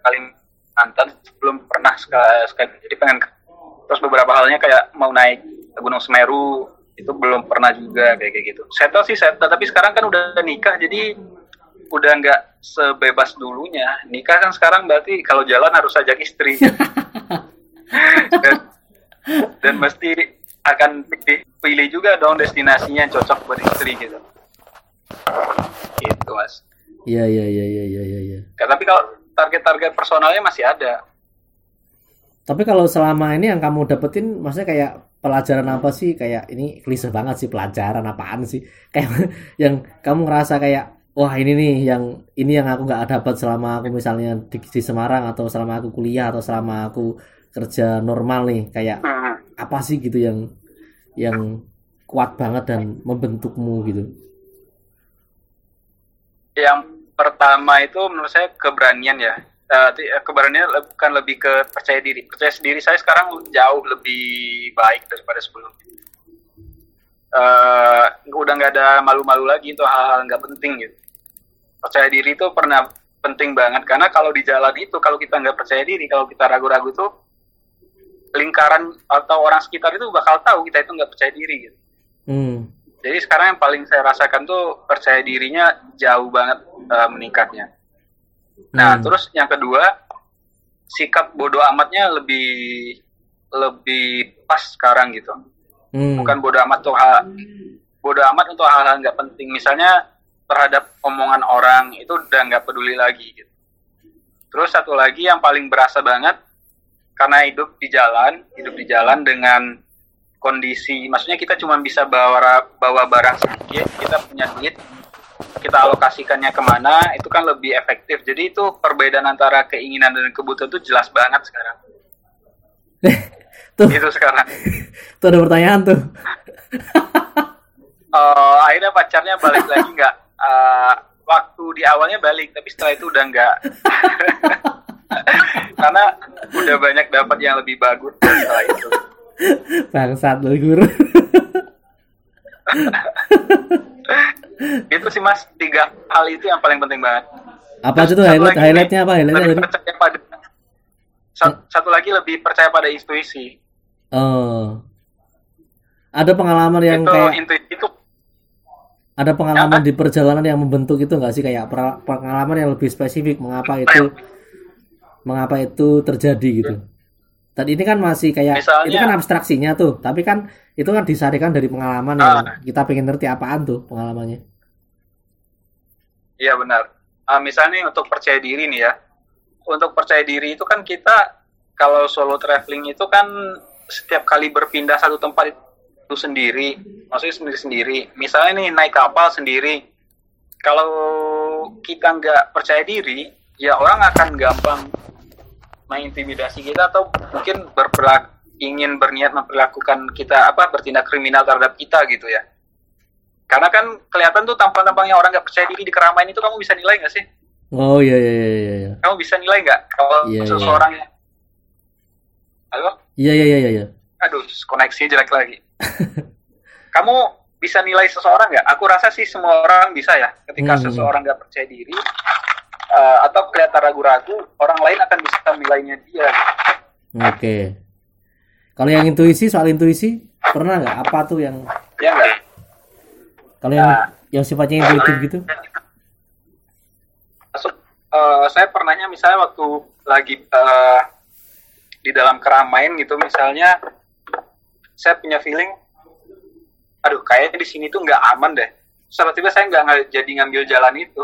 Kalimantan belum pernah sekali, jadi pengen terus beberapa halnya kayak mau naik Gunung Semeru itu belum pernah juga kayak gitu. Settle sih settle tapi sekarang kan udah nikah jadi udah nggak sebebas dulunya. Nikah kan sekarang berarti kalau jalan harus ajak istri. *laughs* dan, dan mesti akan pilih juga dong destinasinya yang cocok buat istri gitu. Gitu mas. Iya iya iya iya iya iya. Ya. Tapi kalau target-target personalnya masih ada. Tapi kalau selama ini yang kamu dapetin, maksudnya kayak pelajaran apa sih? Kayak ini klise banget sih pelajaran apaan sih? *laughs* Kayak yang kamu ngerasa kayak wah ini nih yang ini yang aku nggak dapat selama aku misalnya di, di Semarang atau selama aku kuliah atau selama aku kerja normal nih kayak hmm. apa sih gitu yang yang kuat banget dan membentukmu gitu yang pertama itu menurut saya keberanian ya. Uh, keberanian bukan lebih ke percaya diri. Percaya diri saya sekarang jauh lebih baik daripada sebelumnya. Uh, udah nggak ada malu-malu lagi. Untuk hal-hal nggak penting gitu. Percaya diri itu pernah penting banget. Karena kalau di jalan itu kalau kita nggak percaya diri kalau kita ragu-ragu tuh lingkaran atau orang sekitar itu bakal tahu kita itu nggak percaya diri gitu. Hmm. Jadi sekarang yang paling saya rasakan tuh percaya dirinya jauh banget uh, meningkatnya. Nah hmm. terus yang kedua sikap bodoh amatnya lebih lebih pas sekarang gitu. Hmm. Bukan bodoh amat tuh hal bodoh amat untuk hal-hal nggak penting. Misalnya terhadap omongan orang itu udah nggak peduli lagi gitu. Terus satu lagi yang paling berasa banget karena hidup di jalan, hidup di jalan dengan kondisi, maksudnya kita cuma bisa bawa bawa barang sedikit, kita punya duit, kita alokasikannya ke mana, itu kan lebih efektif. Jadi itu perbedaan antara keinginan dan kebutuhan itu jelas banget sekarang. *laughs* tuh. Itu sekarang. *laughs* tuh ada pertanyaan tuh. uh, *laughs* akhirnya pacarnya balik lagi nggak? uh, waktu di awalnya balik tapi setelah itu udah enggak karena udah banyak dapat yang lebih bagus setelah itu *laughs* bangsat lu guru *laughs* itu sih mas tiga hal itu yang paling penting banget. Apa itu tuh highlight highlightnya apa? Highlightnya lebih percaya pada satu, satu lagi lebih percaya pada intuisi. Oh. Ada pengalaman yang itu, kayak intuisi itu ada pengalaman ya, di perjalanan yang membentuk itu nggak sih? Kayak pengalaman yang lebih spesifik mengapa itu mengapa itu terjadi gitu dan ini kan masih kayak Misalnya, itu kan abstraksinya tuh. Tapi kan itu kan disarikan dari pengalaman uh, yang ah. kita pengen ngerti apaan tuh pengalamannya. Iya benar. Uh, misalnya untuk percaya diri nih ya. Untuk percaya diri itu kan kita kalau solo traveling itu kan setiap kali berpindah satu tempat itu sendiri, maksudnya sendiri-sendiri. Misalnya nih naik kapal sendiri, kalau kita nggak percaya diri, ya orang akan gampang mengintimidasi kita atau mungkin berperilaku ingin berniat memperlakukan kita apa bertindak kriminal terhadap kita gitu ya. Karena kan kelihatan tuh tampang-tampangnya orang nggak percaya diri di keramaian itu kamu bisa nilai nggak sih? Oh iya iya iya iya. Kamu bisa nilai nggak kalau iya, iya. seseorang iya. Halo? Iya iya iya iya. Aduh, koneksinya jelek lagi. *laughs* kamu bisa nilai seseorang nggak? Aku rasa sih semua orang bisa ya. Ketika hmm. seseorang nggak percaya diri uh, atau kelihatan ragu-ragu, orang lain akan bisa nilainya dia. Oke. Okay. Kalau yang intuisi soal intuisi pernah nggak? Apa tuh yang? Ya nggak. Kalau yang nah, yang sifatnya intuitif gitu? Masuk. Uh, saya pernahnya misalnya waktu lagi uh, di dalam keramaian gitu misalnya saya punya feeling aduh kayaknya di sini tuh nggak aman deh tiba-tiba saya nggak jadi ngambil jalan itu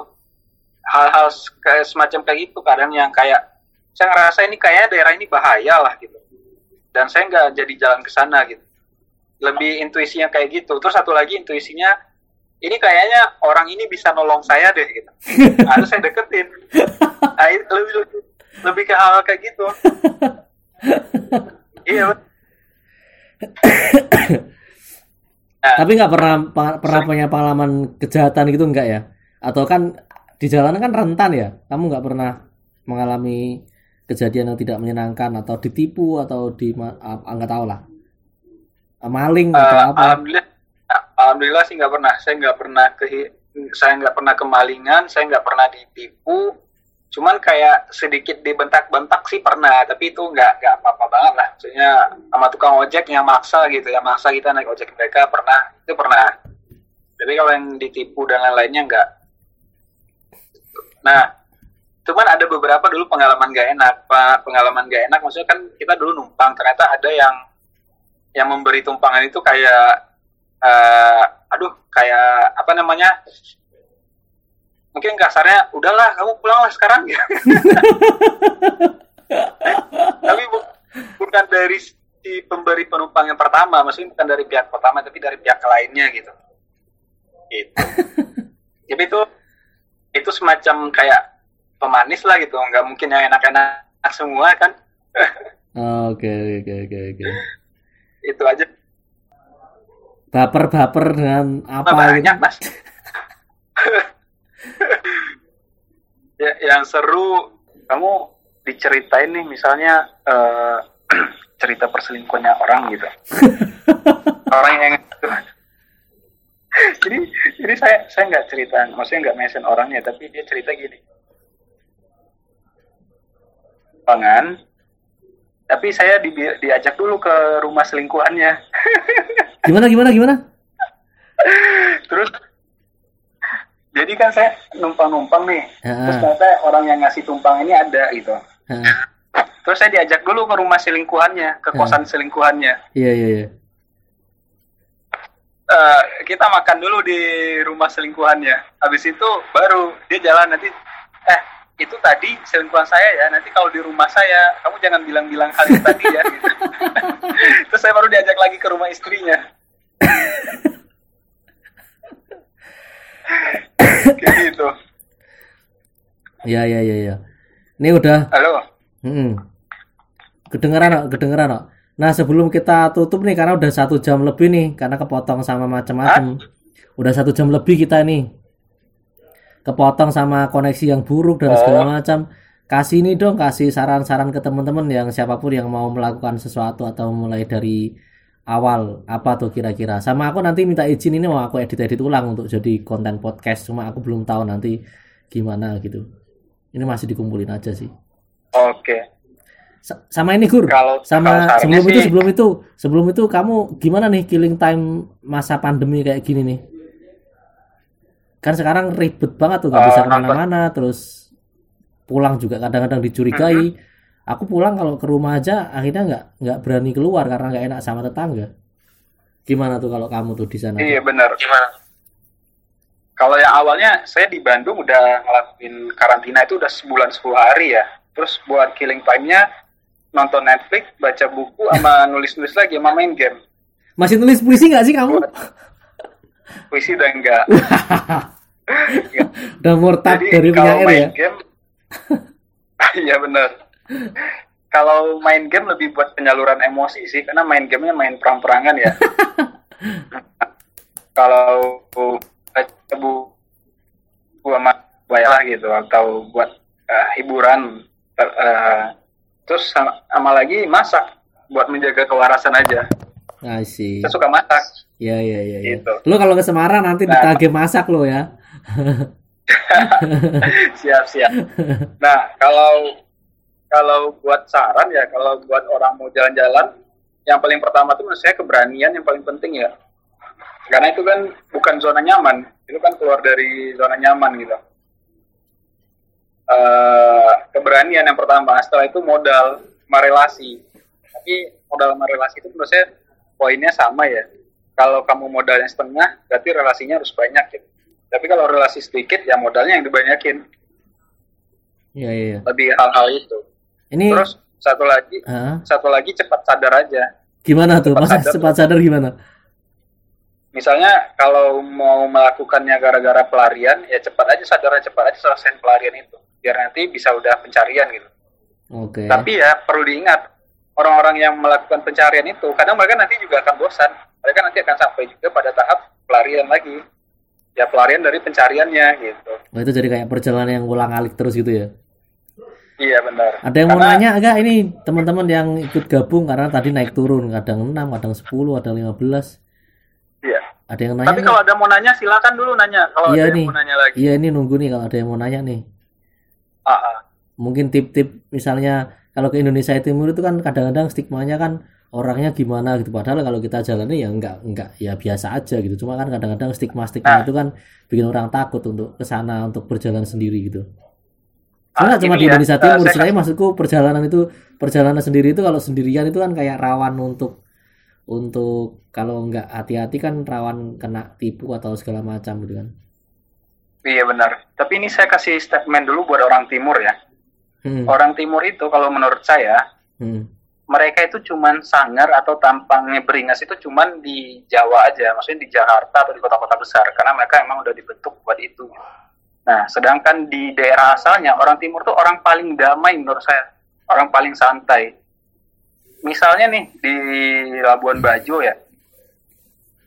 hal-hal kayak semacam kayak gitu kadang yang kayak saya ngerasa ini kayaknya daerah ini bahaya lah gitu. Dan saya nggak jadi jalan ke sana gitu. Lebih intuisinya kayak gitu. Terus satu lagi intuisinya ini kayaknya orang ini bisa nolong saya deh gitu. *laughs* Harus saya deketin. Nah, lebih, lebih lebih ke hal kayak gitu. Iya Nah, Tapi nggak pernah pernah punya pengalaman kejahatan gitu enggak ya? Atau kan di jalanan kan rentan ya? Kamu nggak pernah mengalami kejadian yang tidak menyenangkan atau ditipu atau di nggak tahu lah. Maling Eh, atau apa? alhamdulillah alhamdulillah sih nggak pernah. Saya nggak pernah ke saya nggak pernah kemalingan saya nggak pernah ditipu. Cuman kayak sedikit dibentak-bentak sih pernah tapi itu nggak nggak apa-apa banget lah. Maksudnya sama tukang ojek yang maksa gitu yang maksa kita naik ojek mereka pernah itu pernah. Tapi kalau yang ditipu dan lain-lainnya nggak nah cuman ada beberapa dulu pengalaman gak enak pak. Pengalaman gak enak maksudnya kan kita dulu numpang ternyata ada yang yang memberi tumpangan itu kayak eh, aduh kayak apa namanya mungkin kasarnya udahlah kamu pulanglah sekarang. Ya *laughs* tapi bu- bukan dari si pemberi penumpang yang pertama maksudnya bukan dari pihak pertama tapi dari pihak lainnya gitu. Gitu. *laughs* Jadi itu itu semacam kayak pemanis lah gitu nggak mungkin yang enak-enak semua kan Oh, Oke oke oke oke. *laughs* itu aja Baper-baper dengan apa banyak gitu? mas *laughs* ya, yang seru kamu diceritain nih misalnya eh, *clears throat* cerita perselingkuhannya orang gitu *laughs* orang yang *laughs* jadi jadi saya saya nggak cerita maksudnya nggak mention orangnya tapi dia cerita gini pangan tapi saya di, diajak dulu ke rumah selingkuhannya *laughs* Gimana gimana gimana? terus jadi kan saya numpang-numpang nih terus Ha, ternyata orang yang ngasih tumpang ini ada gitu ha. terus saya diajak dulu ke rumah selingkuhannya ke kosan selingkuhannya Iya iya iya. Eh, kita makan dulu di rumah selingkuhannya habis itu baru dia jalan nanti eh itu tadi selingkuhan saya ya nanti kalau di rumah saya kamu jangan bilang-bilang hal itu tadi ya gitu. *laughs* terus saya baru diajak lagi ke rumah istrinya *laughs* kayak gitu Iya iya iya iya. Ini udah halo Hmm. Kedengeran kedengeran kok. Nah sebelum kita tutup nih karena udah satu jam lebih nih karena kepotong sama macam-macam. Udah satu jam lebih kita nih. Kepotong sama koneksi yang buruk dan segala macam. Kasih ini dong, kasih saran-saran ke teman-teman yang siapa pun yang mau melakukan sesuatu atau mulai dari awal apa tuh kira-kira. Sama aku nanti minta izin ini mau aku edit-edit ulang untuk jadi konten podcast. Cuma aku belum tahu nanti gimana gitu. Ini masih dikumpulin aja sih. oke Sa- sama ini Gur Kalau- sama kalau sebelum itu sih- sebelum itu sebelum itu kamu gimana nih killing time masa pandemi kayak gini nih kan sekarang ribet banget tuh nggak Eh, bisa ke mana-mana terus pulang juga kadang-kadang dicurigai Mm-hmm. aku pulang kalau ke rumah aja akhirnya nggak nggak berani keluar karena nggak enak sama tetangga gimana tuh kalau kamu tuh di sana Iya benar. Gimana? Kalau yang awalnya saya di Bandung udah ngelakuin karantina itu udah sebulan 10 hari ya. Terus buat killing time-nya nonton Netflix, baca buku, sama nulis-nulis lagi, sama main game. masih nulis puisi nggak sih kamu Puisi udah enggak. *laughs* udah murtad Jadi dari kalau penyair ya main game, *laughs* iya benar. Kalau main game lebih buat penyaluran emosi sih, karena main gamenya main perang-perangan ya. *laughs* kalau baca buku sama bayalah gitu atau buat eh, hiburan eh, terus sama, sama lagi masak buat menjaga kewarasan aja Asik. saya suka masak Ya ya ya ya. Gitu. Lo kalau ke Semarang nanti Nah. ditagih masak lo ya. *laughs* siap siap nah kalau kalau buat saran ya kalau buat orang mau jalan-jalan yang paling pertama tuh menurut saya keberanian yang paling penting ya karena itu kan bukan zona nyaman itu kan keluar dari zona nyaman gitu Eh, keberanian yang pertama setelah itu modal sama relasi tapi modal sama relasi itu menurut saya poinnya sama ya kalau kamu modalnya setengah berarti relasinya harus banyak gitu tapi kalau relasi sedikit ya modalnya yang dibanyakin Iya iya. lebih hal-hal itu Ini terus satu lagi Hah? satu lagi cepat sadar aja gimana tuh? cepat Masa sadar. cepat sadar gimana? misalnya kalau mau melakukannya gara-gara pelarian ya cepat aja sadar cepat aja selesaiin pelarian itu biar nanti bisa udah pencarian gitu Oke. tapi ya perlu diingat orang-orang yang melakukan pencarian itu kadang mereka nanti juga akan bosan mereka nanti akan sampai juga pada tahap pelarian lagi ya pelarian dari pencariannya gitu Oh, itu jadi kayak perjalanan yang ulang alik terus gitu ya. iya benar Ada yang mau Karena- nanya enggak ini teman-teman yang ikut gabung karena tadi naik turun kadang 6, kadang 10, ada 15. iya Ada yang nanya? tapi kalau ada mau nanya silakan dulu nanya kalau Iya ada yang nih. mau nanya lagi Iya ini nunggu nih kalau ada yang mau nanya nih. Ah, ah. Mungkin tip-tip misalnya kalau ke Indonesia Timur itu kan kadang-kadang stigmanya kan orangnya gimana gitu. Padahal kalau kita jalani ya enggak enggak ya biasa aja gitu. Cuma kan kadang-kadang stigma-stigma Nah. itu kan bikin orang takut untuk ke sana untuk berjalan sendiri gitu. Ah, Sebenarnya cuma di ya, Indonesia eh, Timur, saya sebenarnya maksudku perjalanan itu perjalanan sendiri itu kalau sendirian itu kan kayak rawan untuk untuk kalau nggak hati-hati kan rawan kena tipu atau segala macam gitu kan. Iya benar tapi ini saya kasih statement dulu buat orang timur ya Hmm. orang timur itu kalau menurut saya Hmm. mereka itu cuman sangar atau tampangnya beringas itu cuman di Jawa aja, maksudnya di Jakarta atau di kota-kota besar, karena mereka emang udah dibentuk buat itu. Nah, sedangkan di daerah asalnya orang timur tuh orang paling damai menurut saya, orang paling santai. Misalnya nih di Labuan Bajo ya,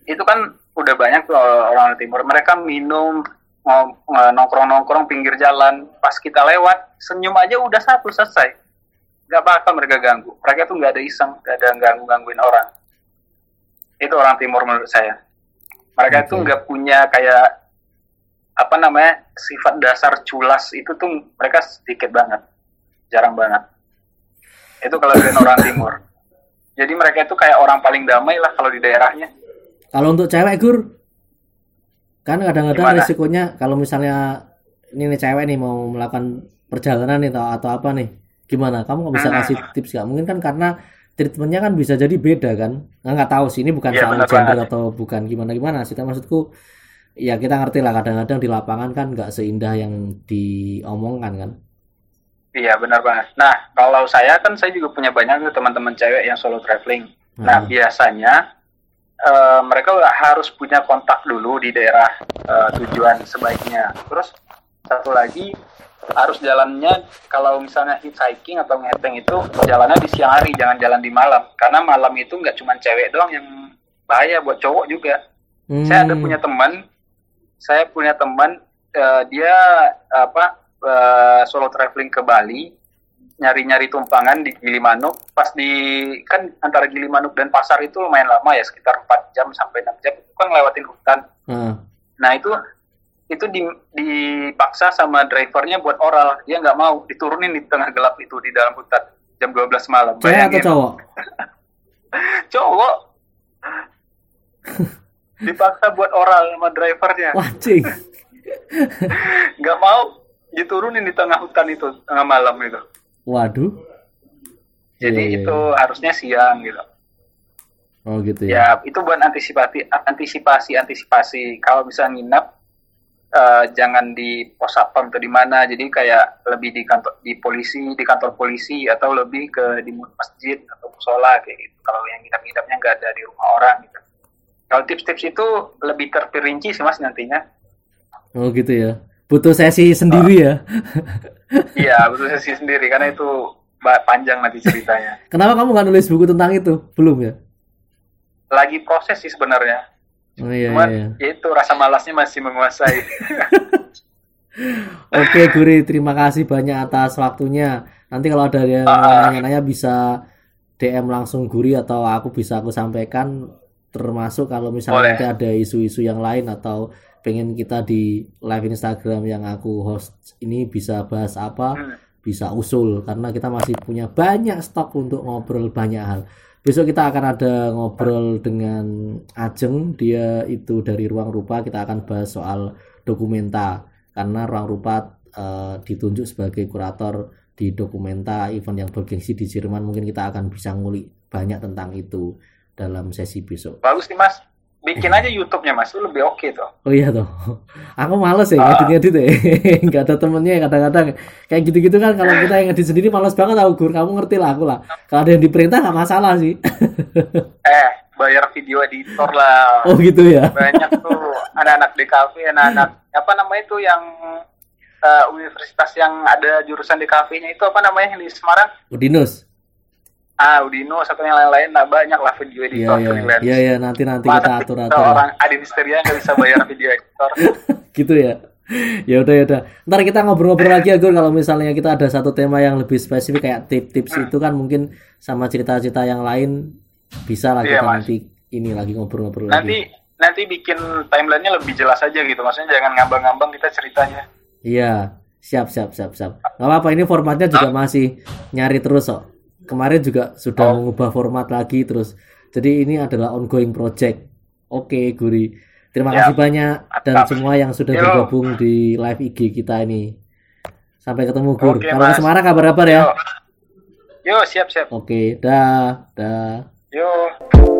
itu kan udah banyak tuh orang timur, mereka minum nongkrong-nongkrong pinggir jalan, pas kita lewat senyum aja udah satu selesai nggak bakal mereka ganggu. Mereka tuh nggak ada iseng, nggak ada ganggu gangguin orang. Itu orang timur menurut saya. Mereka Oke. tuh nggak punya kayak apa namanya sifat dasar culas itu tuh mereka sedikit banget, jarang banget. Itu kalau dari orang timur. Jadi mereka itu kayak orang paling damai lah kalau di daerahnya. Kalau untuk cewek gur, kan kadang-kadang Gimana? risikonya kalau misalnya ini nih cewek nih mau melakukan perjalanan nih atau, atau apa nih, gimana? Kamu nggak bisa Hmm. kasih tips nggak? Mungkin kan karena treatmentnya kan bisa jadi beda kan? Nggak nggak tahu sih ini bukan Iya, soal gender banget. atau bukan gimana gimana sih. Maksudku ya kita ngerti lah kadang-kadang di lapangan kan nggak seindah yang diomongkan kan. Iya benar banget. Nah kalau saya kan saya juga punya banyak teman-teman cewek yang solo traveling. Nah, Hmm. biasanya eh, mereka harus punya kontak dulu di daerah eh, tujuan sebaiknya. Terus satu lagi harus jalannya kalau misalnya hitchhiking atau ngeteng itu jalannya di siang hari, jangan jalan di malam. Karena malam itu nggak cuma cewek doang yang bahaya buat cowok juga. Saya ada Hmm. punya teman, saya punya teman eh, dia apa eh, solo traveling ke Bali, nyari-nyari tumpangan di Gilimanuk. Pas di kan antara Gilimanuk dan pasar itu lumayan lama ya, sekitar 4 jam sampai 6 jam. Itu kan ngelewatin hutan. Heeh. Nah itu itu di, dipaksa sama drivernya buat oral. Dia nggak mau diturunin di tengah gelap itu di dalam hutan jam 12 malam. Cewek atau Bayangin. cowok? *laughs* Cowok *laughs* dipaksa buat oral sama drivernya. Cing. *laughs* nggak mau diturunin di tengah hutan itu tengah malam itu Waduh. jadi Iya, iya, itu harusnya siang gitu. Oh gitu ya. ya itu buat antisipasi antisipasi antisipasi. Kalau bisa nginap eh, jangan di pos satpam atau di mana. Jadi kayak lebih di kantor di polisi di kantor polisi atau lebih ke di masjid atau musola kayak gitu. Kalau yang nginap-nginapnya nggak ada di rumah orang gitu. Kalau tips-tips itu lebih terperinci sih mas nantinya. Oh gitu ya. Butuh sesi sendiri ya. *laughs* iya betul sih sendiri karena itu panjang nanti ceritanya *laughs* Kenapa kamu nggak nulis buku tentang itu? Belum ya? lagi proses sih sebenarnya. Oh iya Cuman iya. ya itu rasa malasnya masih menguasai. *laughs* Oke Guri, terima kasih banyak atas waktunya. Nanti kalau ada yang Ah. nanya-nanya bisa DM langsung Guri atau aku bisa aku sampaikan termasuk kalau misalnya Boleh. nanti ada isu-isu yang lain atau pengen kita di live Instagram yang aku host ini bisa bahas apa Hmm. bisa usul karena kita masih punya banyak stok untuk ngobrol banyak hal. Besok kita akan ada ngobrol dengan Ajeng, dia itu dari Ruang Rupa, kita akan bahas soal dokumenta karena Ruang Rupa eh, ditunjuk sebagai kurator di dokumenta event yang bergengsi di Jerman, mungkin kita akan bisa ngulik banyak tentang itu dalam sesi besok. Bagus nih Mas. Bikin aja YouTube-nya mas, itu lebih oke tuh. Oh iya tuh. Aku males ya Ah. ngedit-ngedit ya. *laughs* Nggak ada temennya ya kadang-kadang. Kayak gitu-gitu kan kalau kita yang ngedit sendiri males banget tau Gur. Kamu ngerti lah aku lah. Kalau ada yang diperintah nggak masalah sih. *laughs* Eh, bayar video editor lah. oh gitu ya. Banyak tuh anak-anak DKV, anak-anak apa namanya tuh yang eh, universitas yang ada jurusan DKV-nya itu apa namanya yang di Semarang? Udinus. Ah, Udino, satu yang lain-lain lah banyak lah video Iya editor iya. freelance. Iya iya nanti nanti Masa kita sih atur-atur. lah. Orang Adinsteria nggak bisa bayar *laughs* video editor. gitu ya. Ya udah ya udah. Ntar kita ngobrol-ngobrol lagi ya Gur kalau misalnya kita ada satu tema yang lebih spesifik kayak tips-tips Hmm. itu kan mungkin sama cerita-cerita yang lain bisa lah Iya, kita Mas. nanti ini lagi ngobrol-ngobrol nanti lagi. nanti bikin timelinenya lebih jelas aja gitu. Maksudnya jangan ngambang-ngambang kita ceritanya. Iya, siap siap siap siap. Gak apa-apa ini formatnya juga masih nyari terus kok. Kemarin juga sudah Oh. mengubah format lagi terus. Jadi ini adalah ongoing project. Oke, Guri. Terima Ya. kasih banyak dan semua yang sudah Yo. bergabung di live IG kita ini. Sampai ketemu Gur. Oke, Kalau ke. Semarang kabar-kabar ya. Yo, yo siap-siap. Oke, dah, dah.